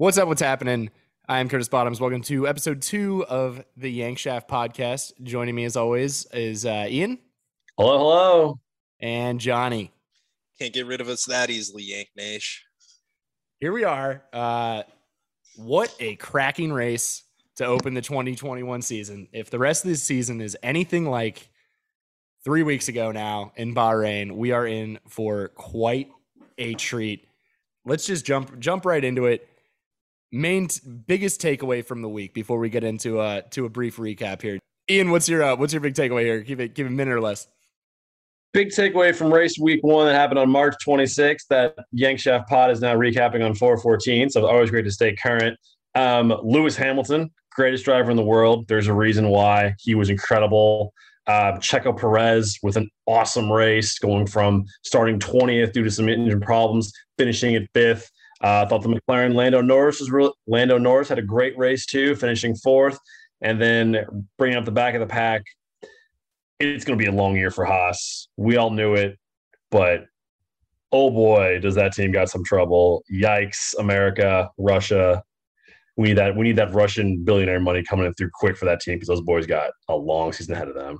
What's up? What's happening? I'm Curtis Bottoms. Welcome to episode two of the Yankshaft podcast. Joining me, as always, is uh, Ian. Hello, hello. And Johnny. Can't get rid of us that easily, Yank Nash. Here we are. Uh, what a cracking race to open the 2021 season. If the rest of this season is anything like three weeks ago now in Bahrain, we are in for quite a treat. Let's just jump jump right into it main t- biggest takeaway from the week before we get into uh to a brief recap here. Ian, what's your uh, what's your big takeaway here? Give it give it a minute or less. Big takeaway from race week one that happened on March 26th that Yankshaft Pod is now recapping on 414. So it's always great to stay current. Um, Lewis Hamilton, greatest driver in the world. There's a reason why he was incredible. Uh, Checo Perez with an awesome race, going from starting 20th due to some engine problems, finishing at fifth. Uh, I thought the McLaren Lando Norris was real. Lando Norris had a great race too, finishing fourth, and then bringing up the back of the pack. It's going to be a long year for Haas. We all knew it, but oh boy, does that team got some trouble! Yikes, America, Russia. We need that. We need that Russian billionaire money coming in through quick for that team because those boys got a long season ahead of them.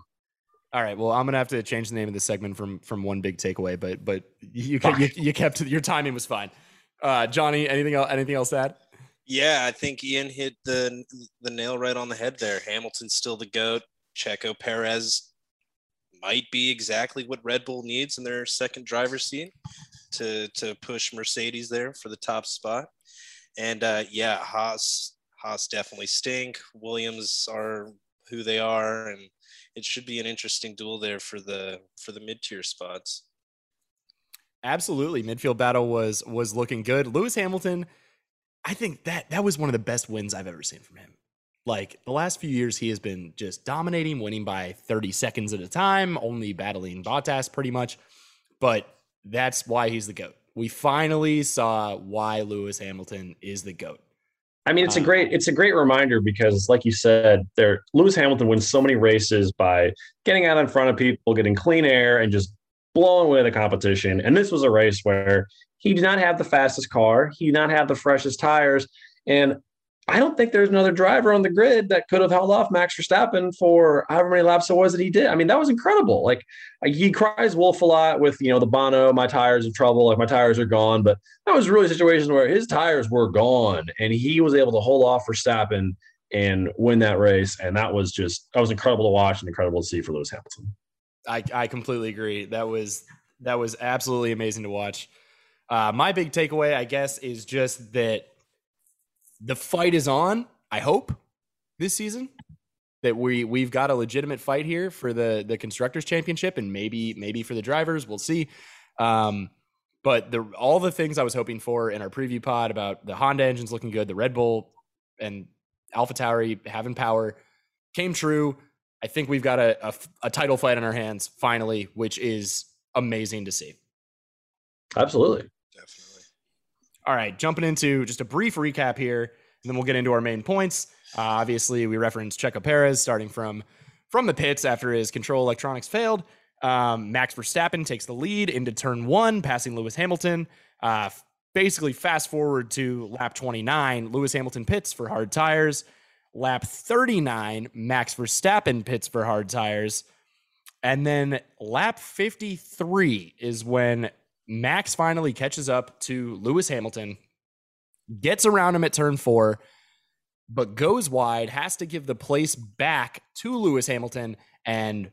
All right. Well, I'm gonna have to change the name of the segment from from one big takeaway, but but you you, you kept your timing was fine. Uh, Johnny, anything else? Anything else to add? Yeah, I think Ian hit the the nail right on the head there. Hamilton's still the goat. Checo Perez might be exactly what Red Bull needs in their second driver's seat to to push Mercedes there for the top spot. And uh, yeah, Haas Haas definitely stink. Williams are who they are, and it should be an interesting duel there for the for the mid tier spots. Absolutely, midfield battle was was looking good. Lewis Hamilton, I think that that was one of the best wins I've ever seen from him. Like the last few years, he has been just dominating, winning by 30 seconds at a time, only battling Bottas pretty much. But that's why he's the GOAT. We finally saw why Lewis Hamilton is the GOAT. I mean, it's a um, great it's a great reminder because, like you said, there Lewis Hamilton wins so many races by getting out in front of people, getting clean air, and just blowing away the competition. And this was a race where he did not have the fastest car, he did not have the freshest tires. And I don't think there's another driver on the grid that could have held off Max Verstappen for however many laps it was that he did. I mean, that was incredible. Like he cries wolf a lot with, you know, the Bono, my tires in trouble, like my tires are gone. But that was really a situation where his tires were gone and he was able to hold off Verstappen and win that race. And that was just, that was incredible to watch and incredible to see for Lewis Hamilton. I, I completely agree. That was that was absolutely amazing to watch. Uh, my big takeaway, I guess, is just that the fight is on. I hope this season that we we've got a legitimate fight here for the the constructors championship and maybe maybe for the drivers. We'll see. Um, but the all the things I was hoping for in our preview pod about the Honda engines looking good, the Red Bull and AlphaTauri having power came true. I think we've got a, a, a title fight in our hands finally, which is amazing to see. Absolutely. Definitely. All right, jumping into just a brief recap here, and then we'll get into our main points. Uh, obviously, we referenced Checo Perez starting from from the pits after his control electronics failed. Um, Max Verstappen takes the lead into turn one, passing Lewis Hamilton. Uh, basically, fast forward to lap 29, Lewis Hamilton pits for hard tires. Lap 39, Max Verstappen pits for hard tires. And then lap 53 is when Max finally catches up to Lewis Hamilton, gets around him at turn four, but goes wide, has to give the place back to Lewis Hamilton, and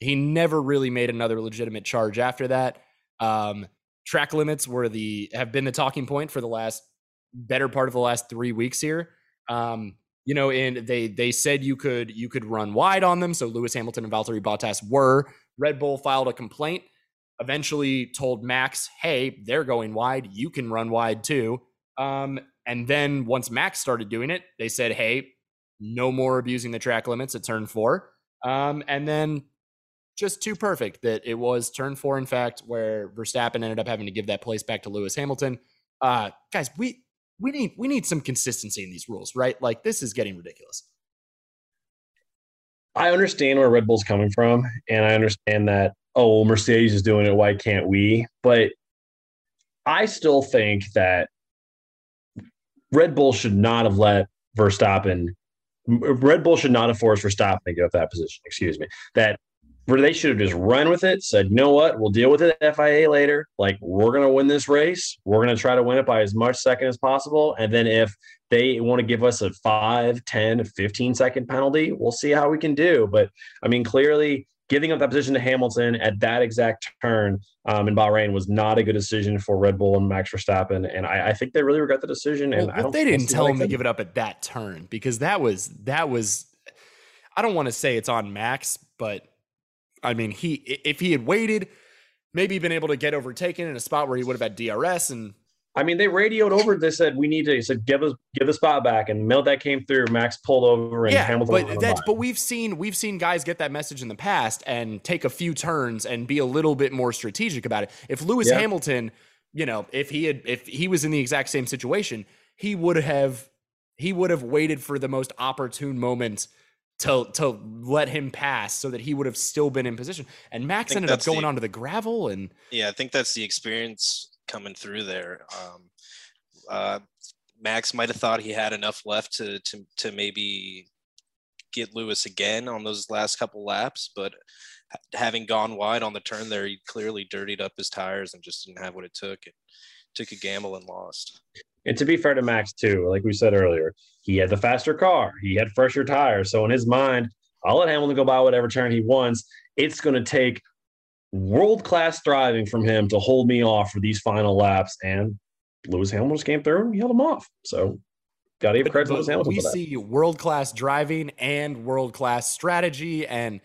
he never really made another legitimate charge after that. Um, track limits were the have been the talking point for the last better part of the last three weeks here. Um, you know, and they they said you could you could run wide on them. So Lewis Hamilton and Valtteri Bottas were. Red Bull filed a complaint. Eventually told Max, "Hey, they're going wide. You can run wide too." Um, and then once Max started doing it, they said, "Hey, no more abusing the track limits at turn four. Um, and then just too perfect that it was turn four, in fact, where Verstappen ended up having to give that place back to Lewis Hamilton. Uh, guys, we we need we need some consistency in these rules, right? Like this is getting ridiculous. I understand where Red Bull's coming from, and I understand that oh, Mercedes is doing it, why can't we? But I still think that Red Bull should not have let Verstappen. Red Bull should not have forced Verstappen to give up that position. Excuse me. That where they should have just run with it, said, you know what, we'll deal with it FIA later. Like, we're going to win this race. We're going to try to win it by as much second as possible. And then if they want to give us a 5, 10, 15 second penalty, we'll see how we can do. But I mean, clearly, giving up that position to Hamilton at that exact turn um, in Bahrain was not a good decision for Red Bull and Max Verstappen, and I, I think they really regret the decision. And well, they didn't tell him to give it up at that turn because that was that was. I don't want to say it's on Max, but I mean, he if he had waited, maybe been able to get overtaken in a spot where he would have had DRS and. I mean, they radioed over. They said we need to. He said give us give the spot back, and the minute that came through, Max pulled over and yeah, Hamilton. But that's but we've seen we've seen guys get that message in the past and take a few turns and be a little bit more strategic about it. If Lewis yeah. Hamilton, you know, if he had if he was in the exact same situation, he would have he would have waited for the most opportune moment to to let him pass so that he would have still been in position. And Max ended up going the, onto the gravel and yeah, I think that's the experience coming through there. Um, uh, Max might have thought he had enough left to to to maybe get Lewis again on those last couple laps, but having gone wide on the turn there, he clearly dirtied up his tires and just didn't have what it took. It took a gamble and lost. And to be fair to Max too, like we said earlier, he had the faster car, he had fresher tires. So in his mind, I'll let Hamilton go by whatever turn he wants. It's going to take world class driving from him to hold me off for these final laps. And Lewis Hamilton just came through and he held him off. So got to give credit to Lewis Hamilton. We see world class driving and world class strategy. And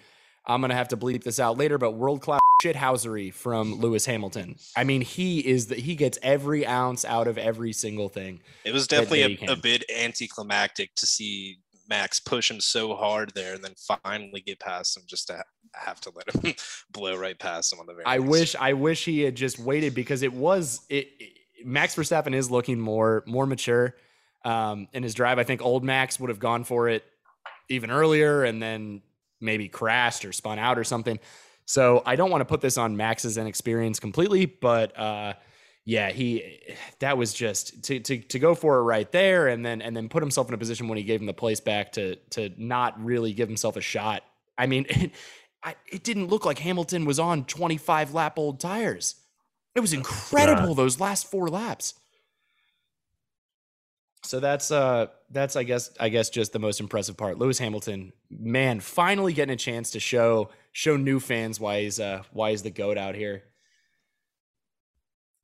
I'm going to have to bleep this out later, but world class shithousery from Lewis Hamilton. I mean, he is that he gets every ounce out of every single thing. It was definitely a, a bit anticlimactic to see Max push him so hard there and then finally get past him just to have to let him blow right past him on the very I next. wish I wish he had just waited because it was it, it Max Verstappen is looking more more mature um, in his drive. I think old Max would have gone for it even earlier and then maybe crashed or spun out or something. So I don't want to put this on Max's inexperience completely, but uh, yeah, he that was just to, to to go for it right there, and then and then put himself in a position when he gave him the place back to to not really give himself a shot. I mean, it, I, it didn't look like Hamilton was on 25 lap old tires. It was incredible yeah. those last four laps. So that's uh that's I guess I guess just the most impressive part. Lewis Hamilton, man, finally getting a chance to show show new fans why he's uh why he's the goat out here.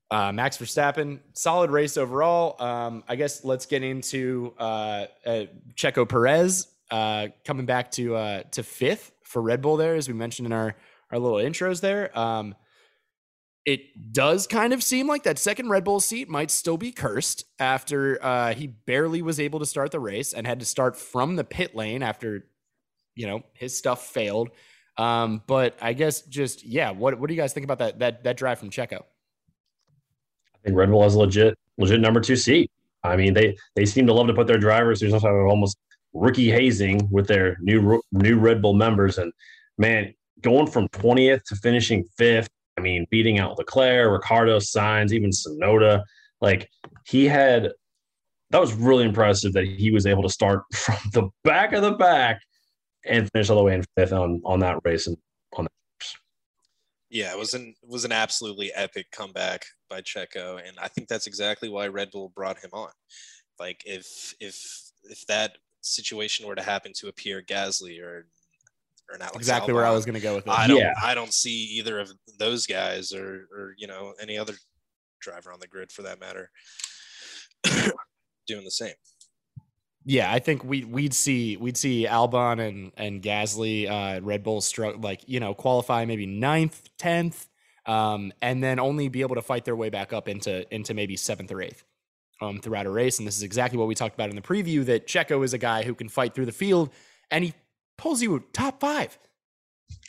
Uh, Max Verstappen, solid race overall. Um, I guess let's get into uh, uh, Checo Perez uh, coming back to uh, to fifth for Red Bull there, as we mentioned in our our little intros there. Um, it does kind of seem like that second Red Bull seat might still be cursed after uh, he barely was able to start the race and had to start from the pit lane after you know his stuff failed. Um, but I guess just yeah, what what do you guys think about that that that drive from Checo? I think Red Bull has a legit legit number two seat. I mean, they they seem to love to put their drivers through some type of almost rookie hazing with their new new Red Bull members. And man, going from 20th to finishing fifth, I mean, beating out Leclerc, Ricciardo, Sainz, even Tsunoda. like he had that was really impressive that he was able to start from the back of the back and finish all the way in fifth on on that race and on that. Yeah, it was an it was an absolutely epic comeback by Checo, and I think that's exactly why Red Bull brought him on. Like if if if that situation were to happen to a Pierre Gasly or or an Alex exactly Albon, where I was going to go with it. I don't yeah. I don't see either of those guys or or you know any other driver on the grid for that matter doing the same yeah, I think we we'd see we'd see Albon and and Gasly, uh, Red Bull struck like you know qualify maybe ninth, tenth, um, and then only be able to fight their way back up into into maybe seventh or eighth um, throughout a race. And this is exactly what we talked about in the preview that Checo is a guy who can fight through the field, and he pulls you top five.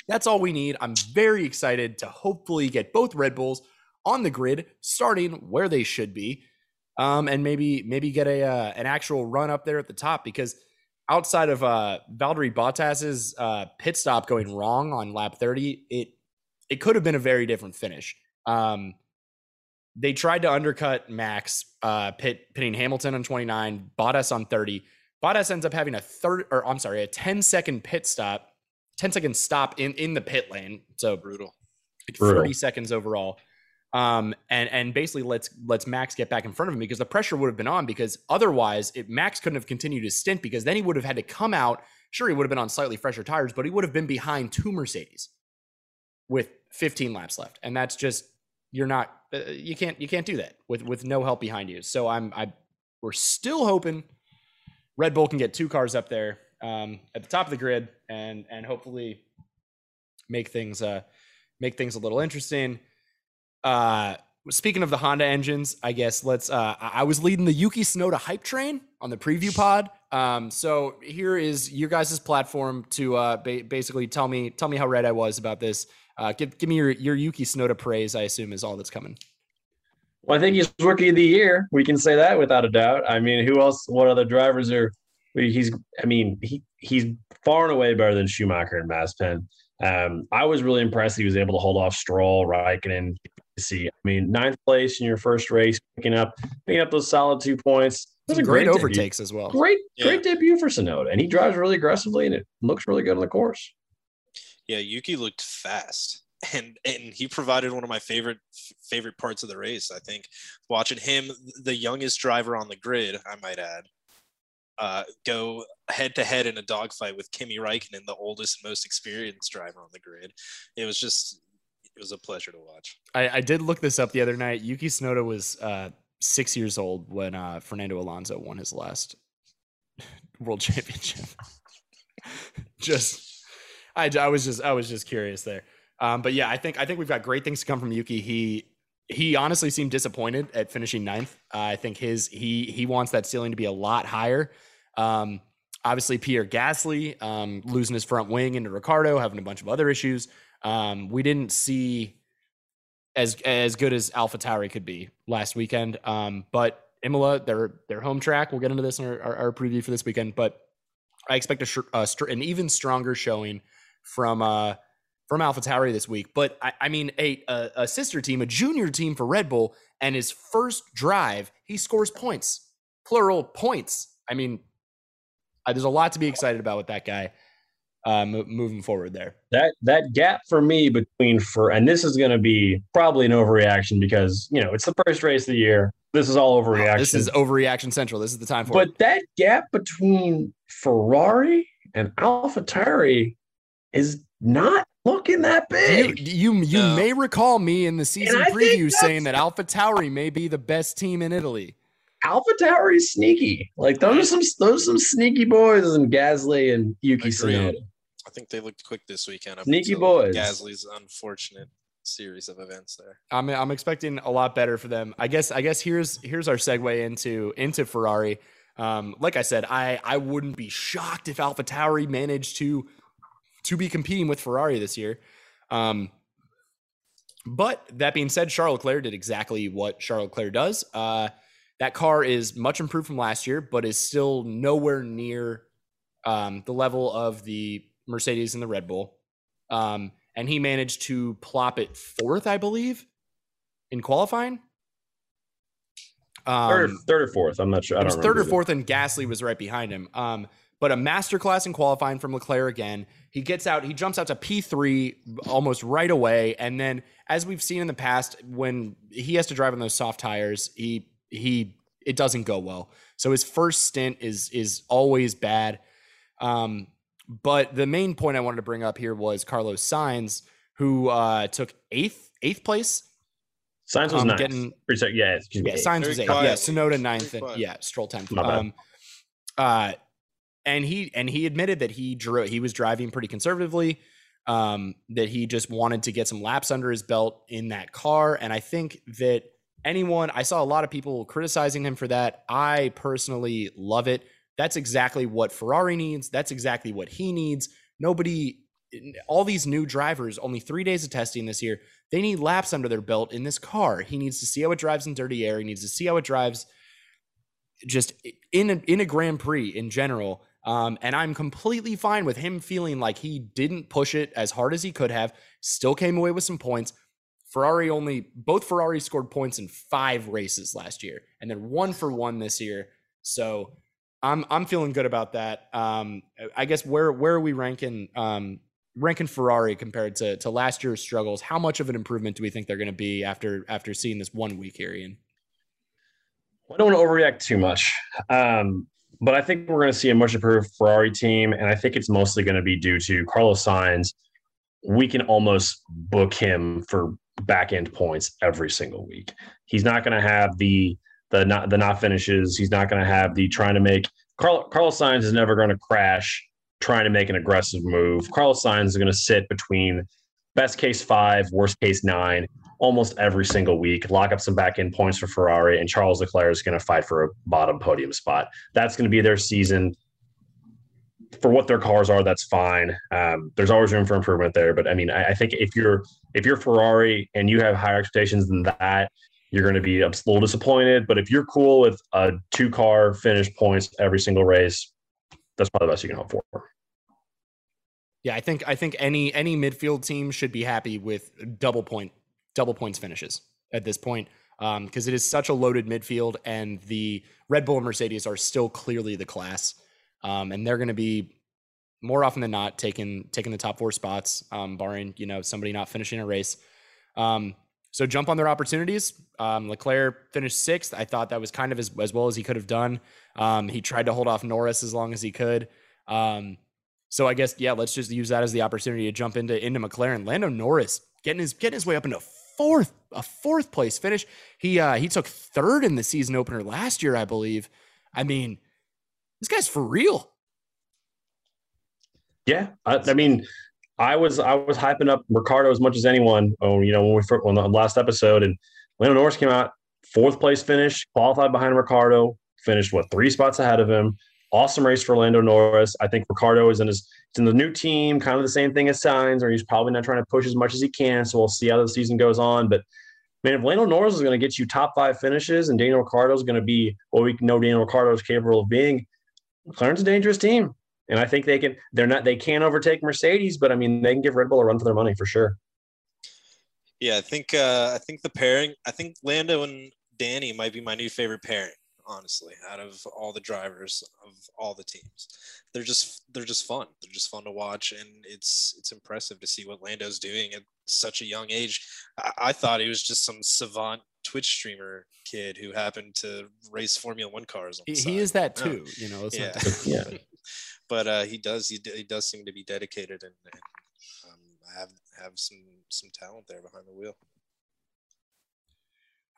That's all we need. I'm very excited to hopefully get both Red Bulls on the grid, starting where they should be um, and maybe maybe get a uh, an actual run up there at the top because outside of uh, Valtteri Bottas's uh, pit stop going wrong on lap 30, it it could have been a very different finish. Um, they tried to undercut Max, uh, pit, pitting Hamilton on 29, Bottas on 30. Bottas ends up having a third, or I'm sorry, a 10 second pit stop, 10 second stop in, in the pit lane. So Brutal. like Brutal. 30 seconds overall. Um, and and basically lets lets Max get back in front of him because the pressure would have been on because otherwise it, Max couldn't have continued his stint because then he would have had to come out. Sure, he would have been on slightly fresher tires, but he would have been behind two Mercedes with 15 laps left, and that's just you're not uh, you can't you can't do that with with no help behind you. So I'm I we're still hoping Red Bull can get two cars up there um, at the top of the grid and and hopefully make things uh make things a little interesting. Uh speaking of the Honda engines, I guess let's uh I was leading the Yuki Tsunoda hype train on the preview pod. Um so here is your guys' platform to uh ba- basically tell me tell me how right I was about this. Uh give give me your your Yuki Tsunoda praise, I assume is all that's coming. Well, I think he's rookie of the year. We can say that without a doubt. I mean, who else? What other drivers are? He's. I mean, he he's far and away better than Schumacher and Mazepin. Um, I was really impressed. He was able to hold off Stroll, Raikkonen. See, I mean, ninth place in your first race, picking up picking up those solid two points. It was Some a great, great debut. overtakes as well. Great, Yeah. great debut for Tsunoda, and he drives really aggressively, and it looks really good on the course. Yeah, Yuki looked fast. And and he provided one of my favorite favorite parts of the race. I think watching him, the youngest driver on the grid, I might add, uh, go head to head in a dogfight with Kimi Räikkönen, the oldest and most experienced driver on the grid. It was just it was a pleasure to watch. I, I did look this up the other night. Yuki Tsunoda was uh, six years old when uh, Fernando Alonso won his last world championship. just, I, I was just, I was just curious there. Um, but yeah, I think, I think we've got great things to come from Yuki. He, he honestly seemed disappointed at finishing ninth. Uh, I think his, he, he wants that ceiling to be a lot higher. Um, obviously Pierre Gasly um, losing his front wing into Ricciardo, having a bunch of other issues. Um, we didn't see as as good as Alpha Tauri could be last weekend. Um, but Imola, their their home track. We'll get into this in our, our, our preview for this weekend. But I expect a, a an even stronger showing from uh from Alpha Tauri this week. But I, I mean, a, a a sister team, a junior team for Red Bull, and his first drive, he scores points, plural points. I mean, there's a lot to be excited about with that guy uh, mo- moving forward there. that that gap for me between for and this is going to be probably an overreaction because you know it's the first race of the year. This is all overreaction. This is overreaction central. This is the time for it. but that gap between Ferrari and AlphaTauri is not looking that You big. you, you No. may recall me in the season preview saying that Alpha Tauri may be the best team in Italy. AlphaTauri is sneaky. Like those are some those are some sneaky boys and Gasly and Yuki Tsunoda. I think they looked quick this weekend. up Sneaky until boys. Gasly's unfortunate series of events there. I'm I'm expecting a lot better for them. I guess I guess here's here's our segue into into Ferrari. Um, like I said, I I wouldn't be shocked if Alpha Tauri managed to to be competing with Ferrari this year. Um, but that being said, Charles Leclerc did exactly what Charles Leclerc does. Uh, that car is much improved from last year, but is still nowhere near um, the level of the Mercedes and the Red Bull. Um, and he managed to plop it fourth, I believe, in qualifying. Um, Third, third or fourth. I'm not sure. I don't was third or fourth, and Gasly was right behind him. Um, but a masterclass in qualifying from Leclerc again. He gets out, he jumps out to P3 almost right away. And then, as we've seen in the past, when he has to drive on those soft tires, he he it doesn't go well. So his first stint is is always bad. Um, but the main point I wanted to bring up here was Carlos Sainz, who uh, took eighth eighth place. Sainz was Um, nice. getting- Pretty sec- yeah, excuse. Yeah, Sainz was eighth. Yeah. Tsunoda ninth, and yeah, Stroll tenth. My bad. Um, uh, and he and he admitted that he drew he was driving pretty conservatively. Um, that he just wanted to get some laps under his belt in that car, and I think that anyone I saw a lot of people criticizing him for that. I personally love it. That's exactly what Ferrari needs. That's exactly what he needs. Nobody, all these new drivers, only three days of testing this year. They need laps under their belt in this car. He needs to see how it drives in dirty air. He needs to see how it drives just in a, in a Grand Prix in general. Um, and I'm completely fine with him feeling like he didn't push it as hard as he could have, still came away with some points, Ferrari only both Ferrari scored points in five races last year, and then one for one this year. So I'm I'm feeling good about that. Um, I guess where where are we ranking um, ranking Ferrari compared to to last year's struggles? How much of an improvement do we think they're going to be after after seeing this one week here, Ian? I don't want to overreact too much, um, but I think we're going to see a much improved Ferrari team, and I think it's mostly going to be due to Carlos Sainz. We can almost book him for back end points every single week. He's not going to have the the not the not finishes. He's not going to have the trying to make. Carl, Carlos Sainz is never going to crash trying to make an aggressive move. Carlos Sainz is going to sit between best case five, worst case nine, almost every single week. Lock up some back end points for Ferrari, and Charles Leclerc is going to fight for a bottom podium spot. That's going to be their season. For what their cars are, that's fine. Um, there's always room for improvement there, but I mean, I, I think if you're if you're Ferrari and you have higher expectations than that, you're going to be a little disappointed. But if you're cool with a two car finish points every single race, that's probably the best you can hope for. Yeah, I think I think any any midfield team should be happy with double point double points finishes at this point because um, it is such a loaded midfield, and the Red Bull and Mercedes are still clearly the class, um, and they're going to be more often than not taking taking the top four spots, um, barring you know somebody not finishing a race. Um, so jump on their opportunities. Um, Leclerc finished sixth. I thought that was kind of as, as well as he could have done. Um, he tried to hold off Norris as long as he could. Um, so I guess yeah, let's just use that as the opportunity to jump into into McLaren. Lando Norris getting his getting his way up into fourth a fourth place finish. He uh, he took third in the season opener last year, I believe. I mean, this guy's for real. Yeah, I, I mean, I was I was hyping up Ricciardo as much as anyone. Oh, you know, when we first, on the last episode, and Lando Norris came out fourth place finish, qualified behind Ricciardo, finished what three spots ahead of him. Awesome race for Lando Norris. I think Ricciardo is in his it's in the new team, kind of the same thing as Sainz, or he's probably not trying to push as much as he can. So we'll see how the season goes on. But man, if Lando Norris is going to get you top five finishes, and Daniel Ricciardo is going to be what we know Daniel Ricciardo is capable of being, McLaren's a dangerous team. And I think they can. They're not. They can't overtake Mercedes, but I mean, they can give Red Bull a run for their money for sure. Yeah, I think. Uh, I think the pairing. I think Lando and Danny might be my new favorite pairing. Honestly, out of all the drivers of all the teams, they're just they're just fun. They're just fun to watch, and it's it's impressive to see what Lando's doing at such a young age. I, I thought he was just some savant Twitch streamer kid who happened to race Formula One cars. he, he is that too. You know, yeah. yeah but uh, he does he, he does seem to be dedicated and, and um, have have some some talent there behind the wheel.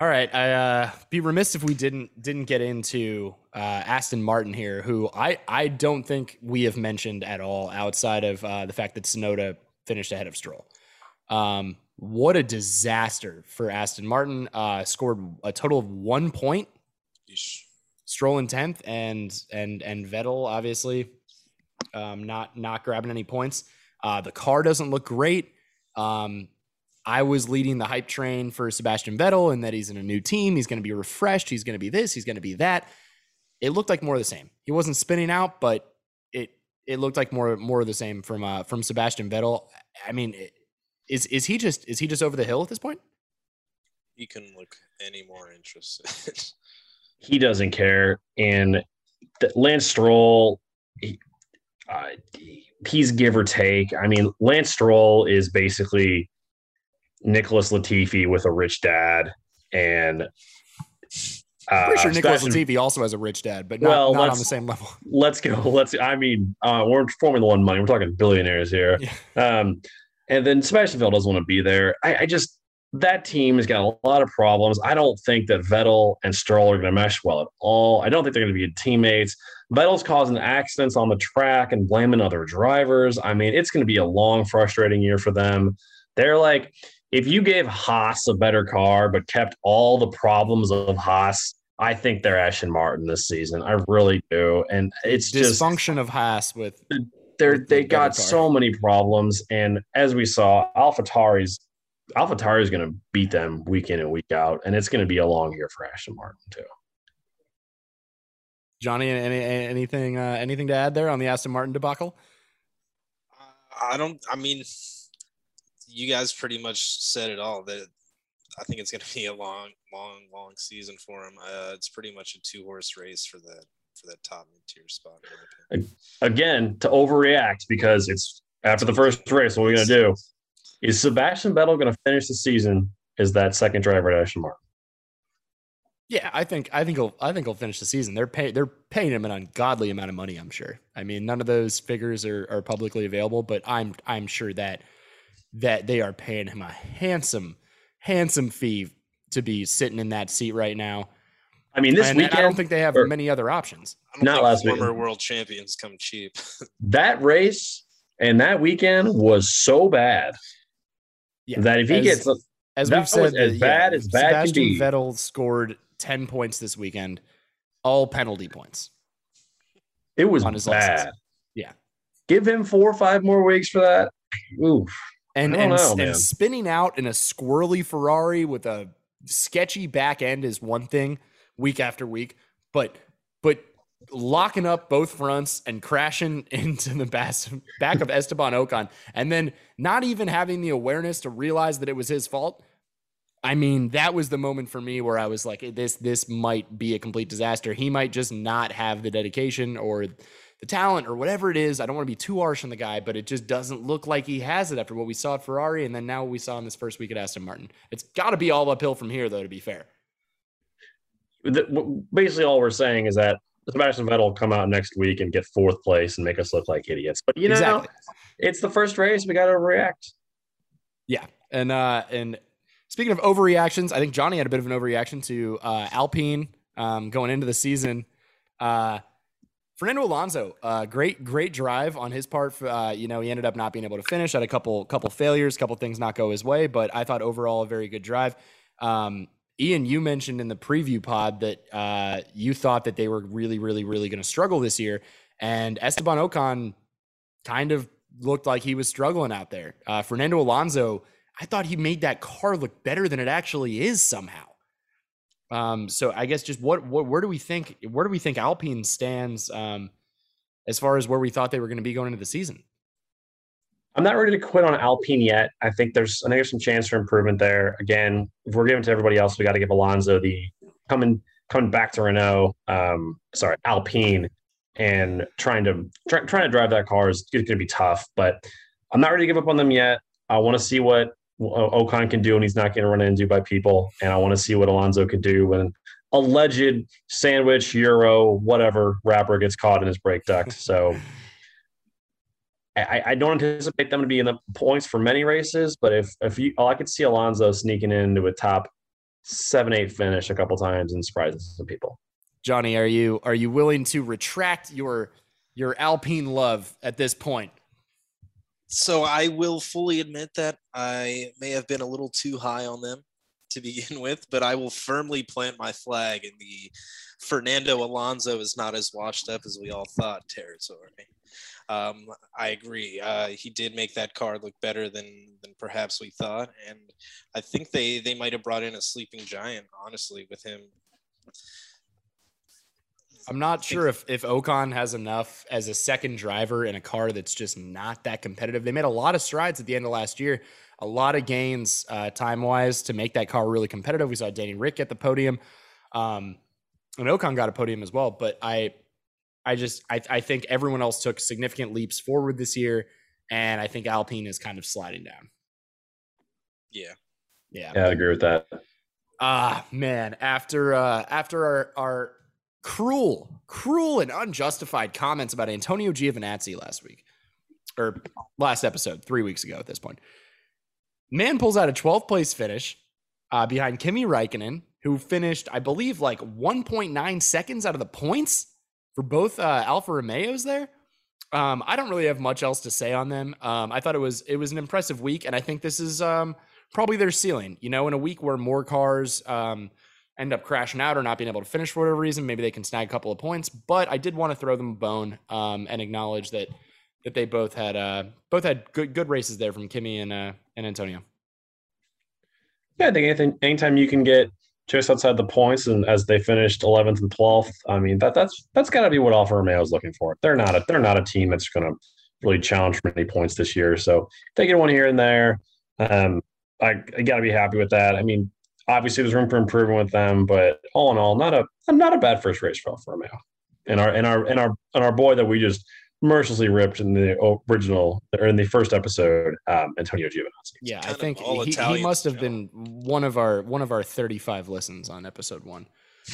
All right, I uh, be remiss if we didn't didn't get into uh, Aston Martin here, who I I don't think we have mentioned at all outside of uh, the fact that Tsunoda finished ahead of Stroll. Um, what a disaster for Aston Martin! Uh, scored a total of one point. Yeesh. Stroll in tenth, and and and Vettel obviously um, not not grabbing any points. Uh, the car doesn't look great. Um, I was leading the hype train for Sebastian Vettel and that he's in a new team. He's going to be refreshed. He's going to be this. He's going to be that. It looked like more of the same. He wasn't spinning out, but it it looked like more more of the same from uh, from Sebastian Vettel. I mean, is is he just is he just over the hill at this point? He can look any more interested. he doesn't care, and Lance Stroll. He, uh, he's give or take. I mean, Lance Stroll is basically Nicholas Latifi with a rich dad, and uh, pretty sure Nicholas Latifi also has a rich dad, but not, well, not on the same level. Let's go. Let's. I mean, uh, we're Formula One money. We're talking billionaires here. Yeah. Um, and then Sebastian Vettel doesn't want to be there. I, I just that team has got a lot of problems. I don't think that Vettel and Stroll are going to mesh well at all. I don't think they're going to be teammates. Vettel's causing accidents on the track and blaming other drivers. I mean, it's going to be a long, frustrating year for them. They're like, if you gave Haas a better car but kept all the problems of Haas, I think they're Aston Martin this season. I really do. And it's just dysfunction of Haas with they're they got so many problems. And as we saw, AlphaTauri's AlphaTauri is going to beat them week in and week out, and it's going to be a long year for Aston Martin too. Johnny, any, anything uh, anything to add there on the Aston Martin debacle? I don't. I mean, you guys pretty much said it all. That I think it's going to be a long, long, long season for him. Uh, it's pretty much a two horse race for that for that top mid tier spot. Again, to overreact because it's after the first race. What are we going to do? Is Sebastian Vettel going to finish the season as that second driver at Aston Martin? Yeah, I think I think he'll I think he'll finish the season. They're pay they're paying him an ungodly amount of money. I'm sure. I mean, none of those figures are, are publicly available, but I'm I'm sure that that they are paying him a handsome handsome fee to be sitting in that seat right now. I mean, this and weekend I don't think they have or- many other options. I don't Not think last former weekend. world champions come cheap. that race and that weekend was so bad Yeah, that if he as- gets a, as we've said, as bad as bad Sebastian. Vettel scored ten points this weekend, all penalty points. it was on his bad. Yeah. Give him four or five more weeks for that. Oof. and and, know, and spinning out in a squirrely Ferrari with a sketchy back end is one thing week after week, but but locking up both fronts and crashing into the back of Esteban Ocon and then not even having the awareness to realize that it was his fault. I mean, that was the moment for me where I was like, this this might be a complete disaster. He might just not have the dedication or the talent or whatever it is. I don't want to be too harsh on the guy, but it just doesn't look like he has it after what we saw at Ferrari and then now we saw in this first week at Aston Martin. It's got to be all uphill from here, though, to be fair. Basically, all we're saying is that Sebastian Vettel will come out next week and get fourth place and make us look like idiots. But you know, exactly. it's the first race. We got to react. Yeah, and uh, and speaking of overreactions, I think Johnny had a bit of an overreaction to uh, Alpine um, going into the season. Uh, Fernando Alonso, uh, great great drive on his part. Uh, you know, he ended up not being able to finish. Had a couple couple failures, couple things not go his way, but I thought overall a very good drive. Um, Ian, you mentioned in the preview pod that uh, you thought that they were really, really, really going to struggle this year, and Esteban Ocon kind of looked like he was struggling out there. Uh, Fernando Alonso, I thought he made that car look better than it actually is somehow. Um, so I guess just what, what where do we think where do we think Alpine stands um, as far as where we thought they were going to be going into the season? I'm not ready to quit on Alpine yet. I think there's I think there's some chance for improvement there. Again, if we're giving to everybody else, we got to give Alonso the coming coming back to Renault. Um, sorry, Alpine, and trying to try, trying to drive that car is going to be tough. But I'm not ready to give up on them yet. I want to see what Ocon can do, and he's not getting run into by people. And I want to see what Alonso could do when alleged sandwich Euro whatever wrapper gets caught in his brake duct. So. I, I don't anticipate them to be in the points for many races, but if if you, oh, I could see Alonso sneaking into a top seven, eight finish a couple times and surprising some people. Johnny, are you are you willing to retract your your Alpine love at this point? So I will fully admit that I may have been a little too high on them to begin with, but I will firmly plant my flag in the Fernando Alonso is not as washed up as we all thought territory. Um, I agree. Uh, he did make that car look better than than perhaps we thought, and I think they they might have brought in a sleeping giant. Honestly, with him, I'm not sure if if Ocon has enough as a second driver in a car that's just not that competitive. They made a lot of strides at the end of last year, a lot of gains uh, time wise to make that car really competitive. We saw Danny Ric at the podium, um, and Ocon got a podium as well. But I, I just I, I think everyone else took significant leaps forward this year, and I think Alpine is kind of sliding down. yeah, Yeah. Yeah, I agree with that. Ah, man, after uh after our our cruel, cruel and unjustified comments about Antonio Giovinazzi last week or last episode, 3 weeks ago at this point. Man pulls out a 12th place finish uh behind Kimi Räikkönen, who finished I believe like 1.9 seconds out of the points for both uh Alfa Romeos there. Um I don't really have much else to say on them. Um I thought it was it was an impressive week and I think this is um probably their ceiling. You know, in a week where more cars um, end up crashing out or not being able to finish for whatever reason, maybe they can snag a couple of points. But I did want to throw them a bone um, and acknowledge that that they both had uh, both had good good races there from Kimi and uh, and Antonio. Yeah, I think anything, anytime you can get just outside the points, and as they finished 11th and 12th, I mean that that's that's got to be what Alfa Romeo is looking for. They're not a they're not a team that's going to really challenge for many points this year. So they get one here and there. Um, I, I got to be happy with that. I mean, obviously, there's room for improvement with them, but all in all, not a not a bad first race for Alfa Romeo. And our and our and our and our boy that we just mercilessly ripped in the original or in the first episode, um, Antonio Giovinazzi. Yeah, I think he, he, must have been one of our one of our 35 listens on episode one.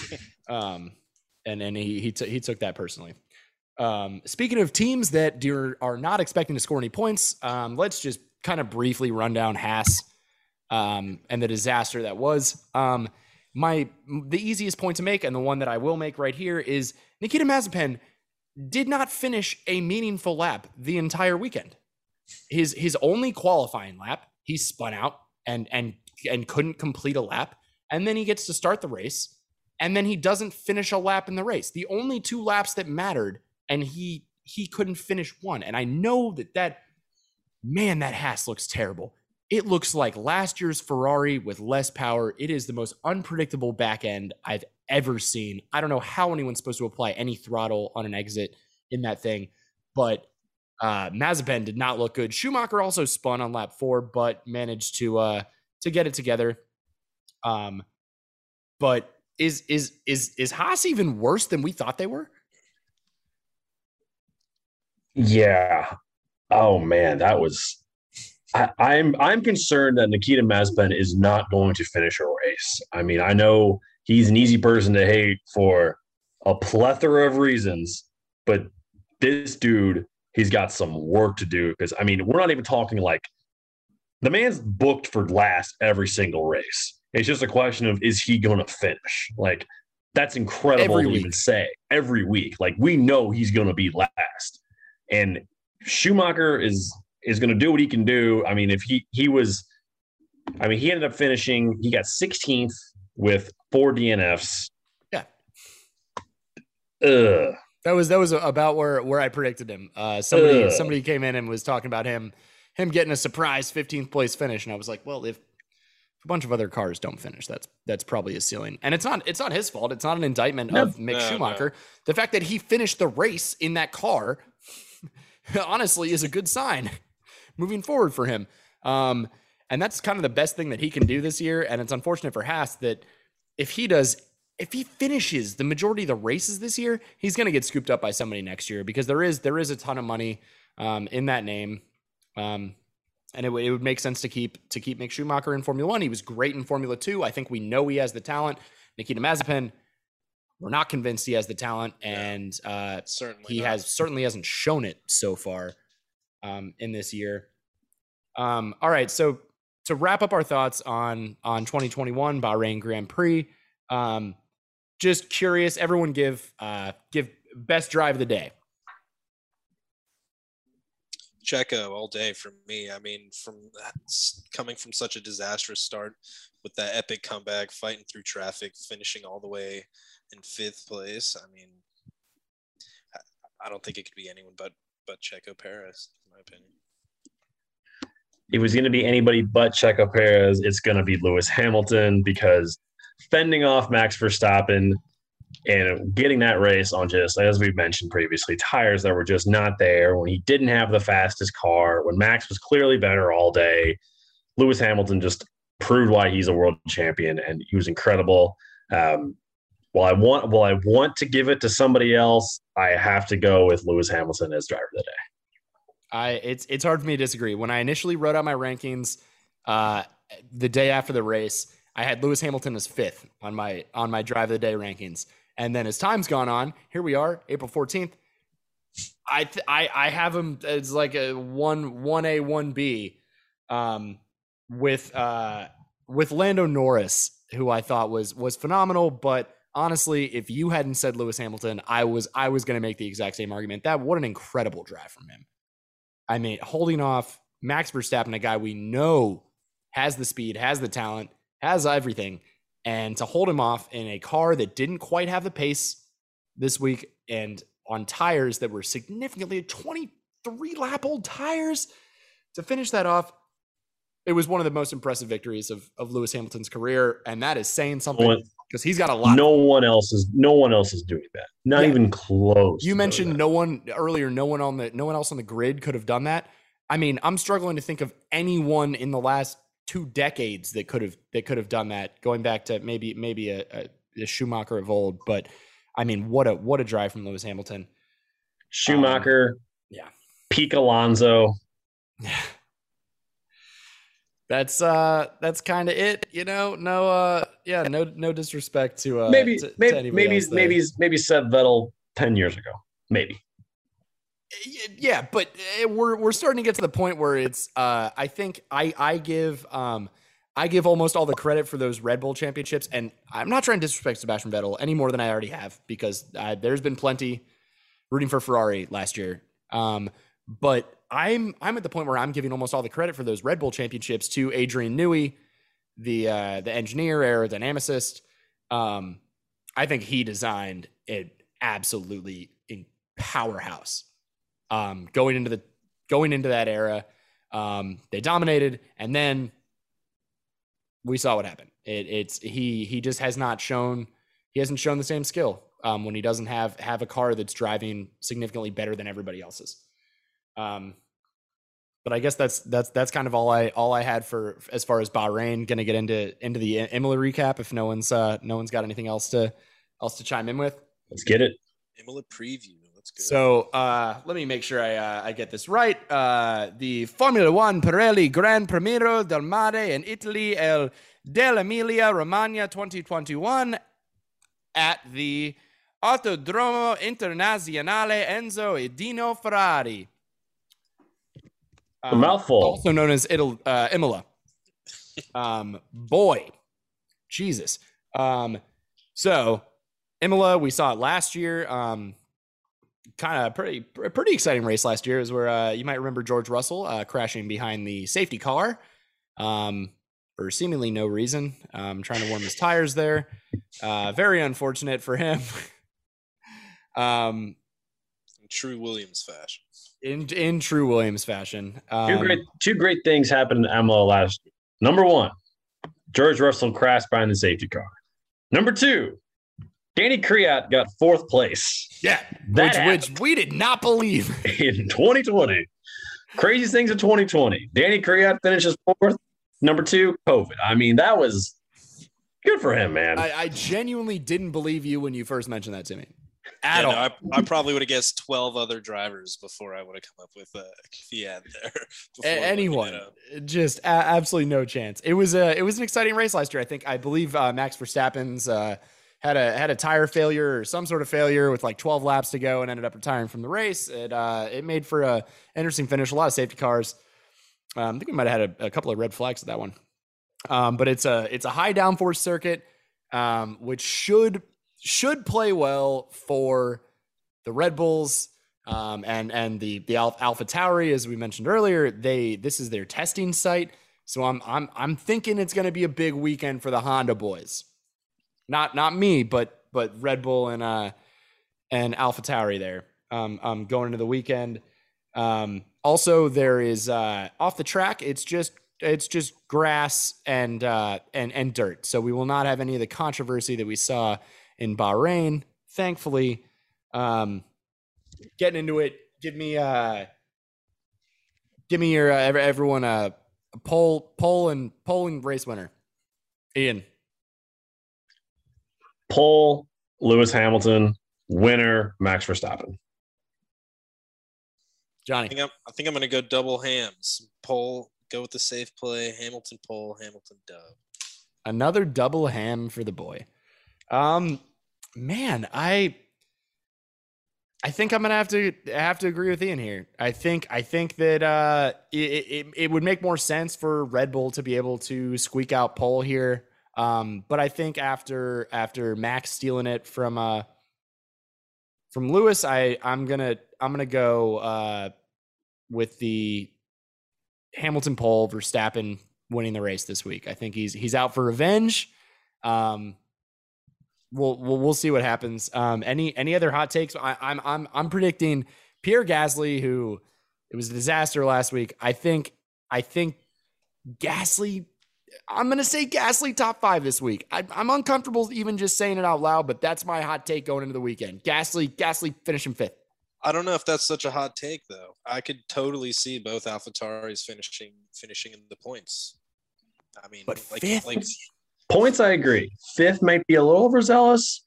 um, and and he he, t- he took that personally. Um, speaking of teams that are not expecting to score any points, um, let's just kind of briefly run down Haas um, and the disaster that was. Um, my the easiest point to make, and the one that I will make right here, is Nikita Mazepin did not finish a meaningful lap the entire weekend. His his only qualifying lap, he spun out and and and couldn't complete a lap, and then he gets to start the race, and then he doesn't finish a lap in the race. The only two laps that mattered, and he he couldn't finish one. And I know that that man, that Haas looks terrible. It looks like last year's Ferrari with less power. It is the most unpredictable back end I've ever seen. I don't know how anyone's supposed to apply any throttle on an exit in that thing, but uh, Mazepin did not look good. Schumacher also spun on lap four, but managed to uh, to get it together. Um, but is is is is Haas even worse than we thought they were? Yeah. Oh man, that was I, I'm I'm concerned that Nikita Mazepin is not going to finish a race. I mean, I know he's an easy person to hate for a plethora of reasons, but this dude, he's got some work to do because I mean, we're not even talking like the man's booked for last every single race. It's just a question of is he going to finish? Like that's incredible every to week. even say every week. Like we know he's going to be last, and Schumacher is is going to do what he can do. I mean, if he he was, I mean, he ended up finishing. He got 16th with four DNFs. Yeah. Ugh. That was that was about where where I predicted him. Uh, somebody Ugh. somebody came in and was talking about him him getting a surprise 15th place finish, and I was like, well, if a bunch of other cars don't finish, that's that's probably a ceiling. And it's not it's not his fault. It's not an indictment no, of Mick no, Schumacher. No. The fact that he finished the race in that car, honestly, is a good sign moving forward for him. Um, and that's kind of the best thing that he can do this year. And it's unfortunate for Haas that if he does, if he finishes the majority of the races this year, he's going to get scooped up by somebody next year because there is there is a ton of money um, in that name. Um, and it, w- it would make sense to keep to keep Mick Schumacher in Formula One. He was great in Formula Two. I think we know he has the talent. Nikita Mazepin, we're not convinced he has the talent, and uh, certainly he not. has certainly hasn't shown it so far um, in this year. Um, all right, so to wrap up our thoughts on on 2021 Bahrain Grand Prix, um, just curious, everyone give uh, give best drive of the day. Checo all day for me. I mean, from coming from such a disastrous start with that epic comeback, fighting through traffic, finishing all the way in fifth place. I mean, I don't think it could be anyone but but Checo Perez, in my opinion it was going to be anybody but Checo Perez, it's going to be Lewis Hamilton because fending off Max Verstappen and getting that race on just, as we've mentioned previously, tires that were just not there when he didn't have the fastest car, when Max was clearly better all day. Lewis Hamilton just proved why he's a world champion and he was incredible. Um, while I want, while I want to give it to somebody else, I have to go with Lewis Hamilton as driver of the day. I it's it's hard for me to disagree. When I initially wrote out my rankings, uh, the day after the race, I had Lewis Hamilton as fifth on my on my drive of the day rankings. And then as time's gone on, here we are, April fourteenth. I th- I I have him as like a one one A one B, um, with uh with Lando Norris, who I thought was was phenomenal. But honestly, if you hadn't said Lewis Hamilton, I was I was going to make the exact same argument. That what an incredible drive from him. I mean, holding off Max Verstappen, a guy we know has the speed, has the talent, has everything, and to hold him off in a car that didn't quite have the pace this week and on tires that were significantly 23 lap old tires to finish that off. It was one of the most impressive victories of, of Lewis Hamilton's career, and that is saying something because he's got a lot. No one else is. No one else is doing that. Not yeah. even close. You mentioned no one earlier. No one on the. No one else on the grid could have done that. I mean, I'm struggling to think of anyone in the last two decades that could have that could have done that. Going back to maybe maybe a, a, a Schumacher of old, but I mean, what a what a drive from Lewis Hamilton. Schumacher, Um, yeah. peak Alonso. Yeah. That's uh that's kind of it, you know. No uh yeah, no no disrespect to uh maybe to, to maybe anybody maybe maybe maybe Seb Vettel ten years ago. Maybe. Yeah, but uh, we're we're starting to get to the point where it's uh I think I I give um I give almost all the credit for those Red Bull championships and I'm not trying to disrespect Sebastian Vettel any more than I already have because uh, there's been plenty rooting for Ferrari last year. Um but I'm I'm at the point where I'm giving almost all the credit for those Red Bull championships to Adrian Newey, the uh the engineer aerodynamicist. Um I think he designed an absolutely in powerhouse um, going into the going into that era. Um, they dominated, and then we saw what happened. It, it's he he just has not shown he hasn't shown the same skill um, when he doesn't have have a car that's driving significantly better than everybody else's. Um, but I guess that's that's that's kind of all I all I had for as far as Bahrain. Going to get into into the Imola recap if no one's uh, no one's got anything else to else to chime in with. Let's get it. Imola preview. Let's go. So uh, let me make sure I, uh, I get this right. Uh, the Formula One Pirelli Gran Premio del Mare in Italy, El dell'Emilia Romagna 2021 at the Autodromo Internazionale Enzo e Dino Ferrari. A mouthful. Also known as Ital- uh, Imola. Um, boy, Jesus. Um, so Imola, we saw it last year. Um, kind of pretty a pretty exciting race last year is where uh, you might remember George Russell uh, crashing behind the safety car um, for seemingly no reason, um, trying to warm his tires there. Uh, very unfortunate for him. um, true Williams fashion. In in true Williams fashion. Two Um, great two great things happened in Imola last year. Number one, George Russell crashed behind the safety car. Number two, Danny Kvyat got fourth place yeah, which, which we did not believe. in 2020. Craziest things of 2020. Danny Kvyat finishes fourth. Number two, COVID. I mean, that was good for him, man. I, I genuinely didn't believe you when you first mentioned that to me. At Yeah, all. no, I, I probably would have guessed 12 other drivers before I would have come up with uh, Kvyat there. A- anyone. just a- absolutely no chance. It was a it was an exciting race last year. I think i believe uh, max verstappen's uh, had a had a tire failure or some sort of failure with like 12 laps to go and ended up retiring from the race. It uh it made for a interesting finish. A lot of safety cars. Um, i think we might have had a, a couple of red flags at that one. Um, but it's a it's a high downforce circuit um, which should should play well for the red bulls um, and and the the Alpha, Tauri, as we mentioned earlier, they this is their testing site. So I'm I'm I'm thinking it's going to be a big weekend for the Honda boys. Not not me, but but Red Bull and uh and Alpha Tauri there. Um, um going into the weekend. Um, also there is uh off the track. It's just it's just grass and uh and and dirt. So we will not have any of the controversy that we saw in Bahrain. Thankfully. Um, getting into it. Give me uh give me your uh, ev- everyone uh poll poll and polling race winner. Ian. Pole, Lewis Hamilton, winner, Max Verstappen. I Johnny. think I'm, I think I'm going to go double hams. Pole, go with the safe play. Hamilton pole, Hamilton dub. Another double ham for the boy. Um man, I I think I'm gonna have to have to agree with Ian here. I think I think that uh, it, it it would make more sense for Red Bull to be able to squeak out pole here. Um, but I think after after Max stealing it from uh from Lewis, I I'm gonna I'm gonna go uh with the Hamilton pole Verstappen winning the race this week. I think he's he's out for revenge. Um, we'll we'll, we'll see what happens. Um, any any other hot takes? I, I'm I'm I'm predicting Pierre Gasly, who it was a disaster last week. I think I think Gasly. I'm gonna say Gasly top five this week. I, I'm uncomfortable even just saying it out loud, but that's my hot take going into the weekend. Gasly Gasly finishing fifth. I don't know if that's such a hot take though. I could totally see both AlphaTauri's finishing finishing in the points. I mean, But like, fifth? like Points, I agree. Fifth might be a little overzealous,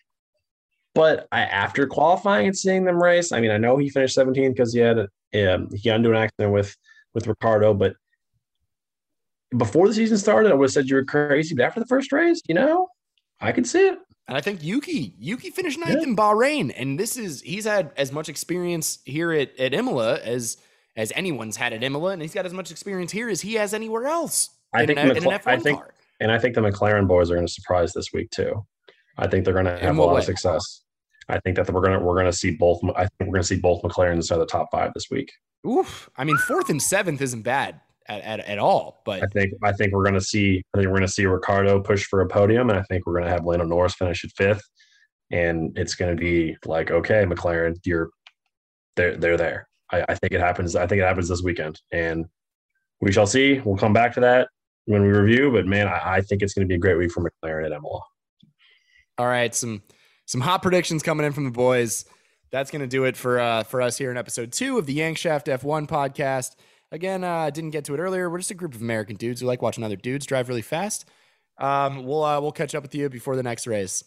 but I, after qualifying and seeing them race, I mean, I know he finished 17 because he had a, um, he got into an accident with with Ricciardo, but before the season started, I would have said you were crazy. But after the first race, you know, I could see it. And I think Yuki, Yuki finished ninth Yeah. in Bahrain, and this is he's had as much experience here at, at Imola as as anyone's had at Imola, and he's got as much experience here as he has anywhere else. I in think an, the in an McLa- F1 I think- car. And I think the McLaren boys are going to surprise this week too. I think they're going to have a lot way? of success. I think that we're going to we're going to see both. I think we're going to see both McLarens inside the top five this week. Oof. I mean, fourth and seventh isn't bad at, at, at all, but I think I think we're going to see I think we're going to see Ricciardo push for a podium, and I think we're going to have Lando Norris finish at fifth, and it's going to be like, okay, McLaren, you're they're they're there. I, I think it happens. I think it happens this weekend, and we shall see. We'll come back to that when we review. But man, I, I think it's going to be a great week for McLaren at Imola. All right, some some hot predictions coming in from the boys. That's going to do it for uh, for us here in episode two of the Yankshaft F1 podcast. Again, I uh, didn't get to it earlier. We're just a group of American dudes who like watching other dudes drive really fast. Um, we'll uh, we'll catch up with you before the next race.